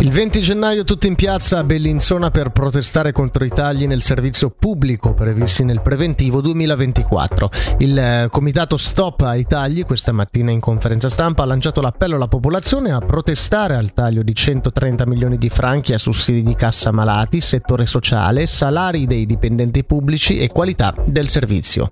Il 20 gennaio tutti in piazza a Bellinzona per protestare contro i tagli nel servizio pubblico previsti nel preventivo 2024. Il eh, comitato Stop ai tagli questa mattina in conferenza stampa ha lanciato l'appello alla popolazione a protestare al taglio di 130 milioni di franchi a sussidi di cassa malati, settore sociale, salari dei dipendenti pubblici e qualità del servizio.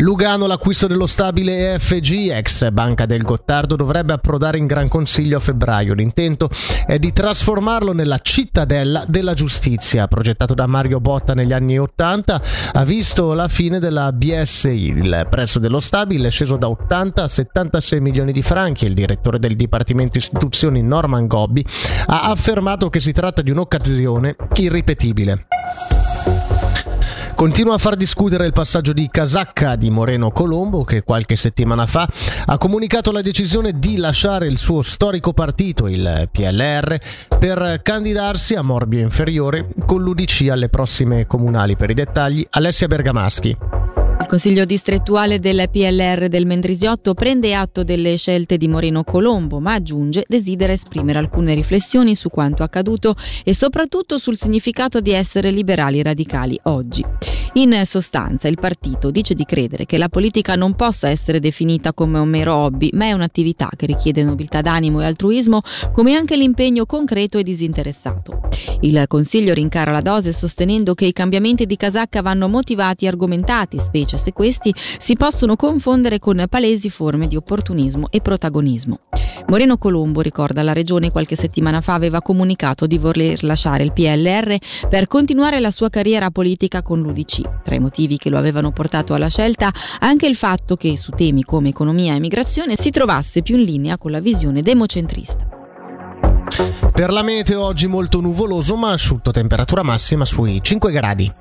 Lugano l'acquisto dello stabile EFG, ex Banca del Gottardo, dovrebbe approdare in Gran Consiglio a febbraio. L'intento è di trasformarlo nella cittadella della giustizia. Progettato da Mario Botta negli anni 80, ha visto la fine della BSI. Il prezzo dello stabile è sceso da 80 a 76 milioni di franchi il direttore del Dipartimento Istituzioni Norman Gobbi ha affermato che si tratta di un'occasione irripetibile. Continua a far discutere il passaggio di Casacca di Moreno Colombo che qualche settimana fa ha comunicato la decisione di lasciare il suo storico partito, il PLR, per candidarsi a Morbio Inferiore con l'UDC alle prossime comunali. Per i dettagli Alessia Bergamaschi. Il Consiglio distrettuale del PLR del Mendrisiotto prende atto delle scelte di Moreno Colombo, ma aggiunge desidera esprimere alcune riflessioni su quanto accaduto e soprattutto sul significato di essere liberali radicali oggi. In sostanza, il partito dice di credere che la politica non possa essere definita come un mero hobby, ma è un'attività che richiede nobiltà d'animo e altruismo, come anche l'impegno concreto e disinteressato. Il Consiglio rincara la dose sostenendo che i cambiamenti di casacca vanno motivati e argomentati, specie se questi si possono confondere con palesi forme di opportunismo e protagonismo. Moreno Colombo, ricorda la regione qualche settimana fa, aveva comunicato di voler lasciare il PLR per continuare la sua carriera politica con l'UDC. Tra i motivi che lo avevano portato alla scelta anche il fatto che su temi come economia e migrazione si trovasse più in linea con la visione democentrista. Per la meteo oggi molto nuvoloso ma asciutto, temperatura massima sui 5 gradi.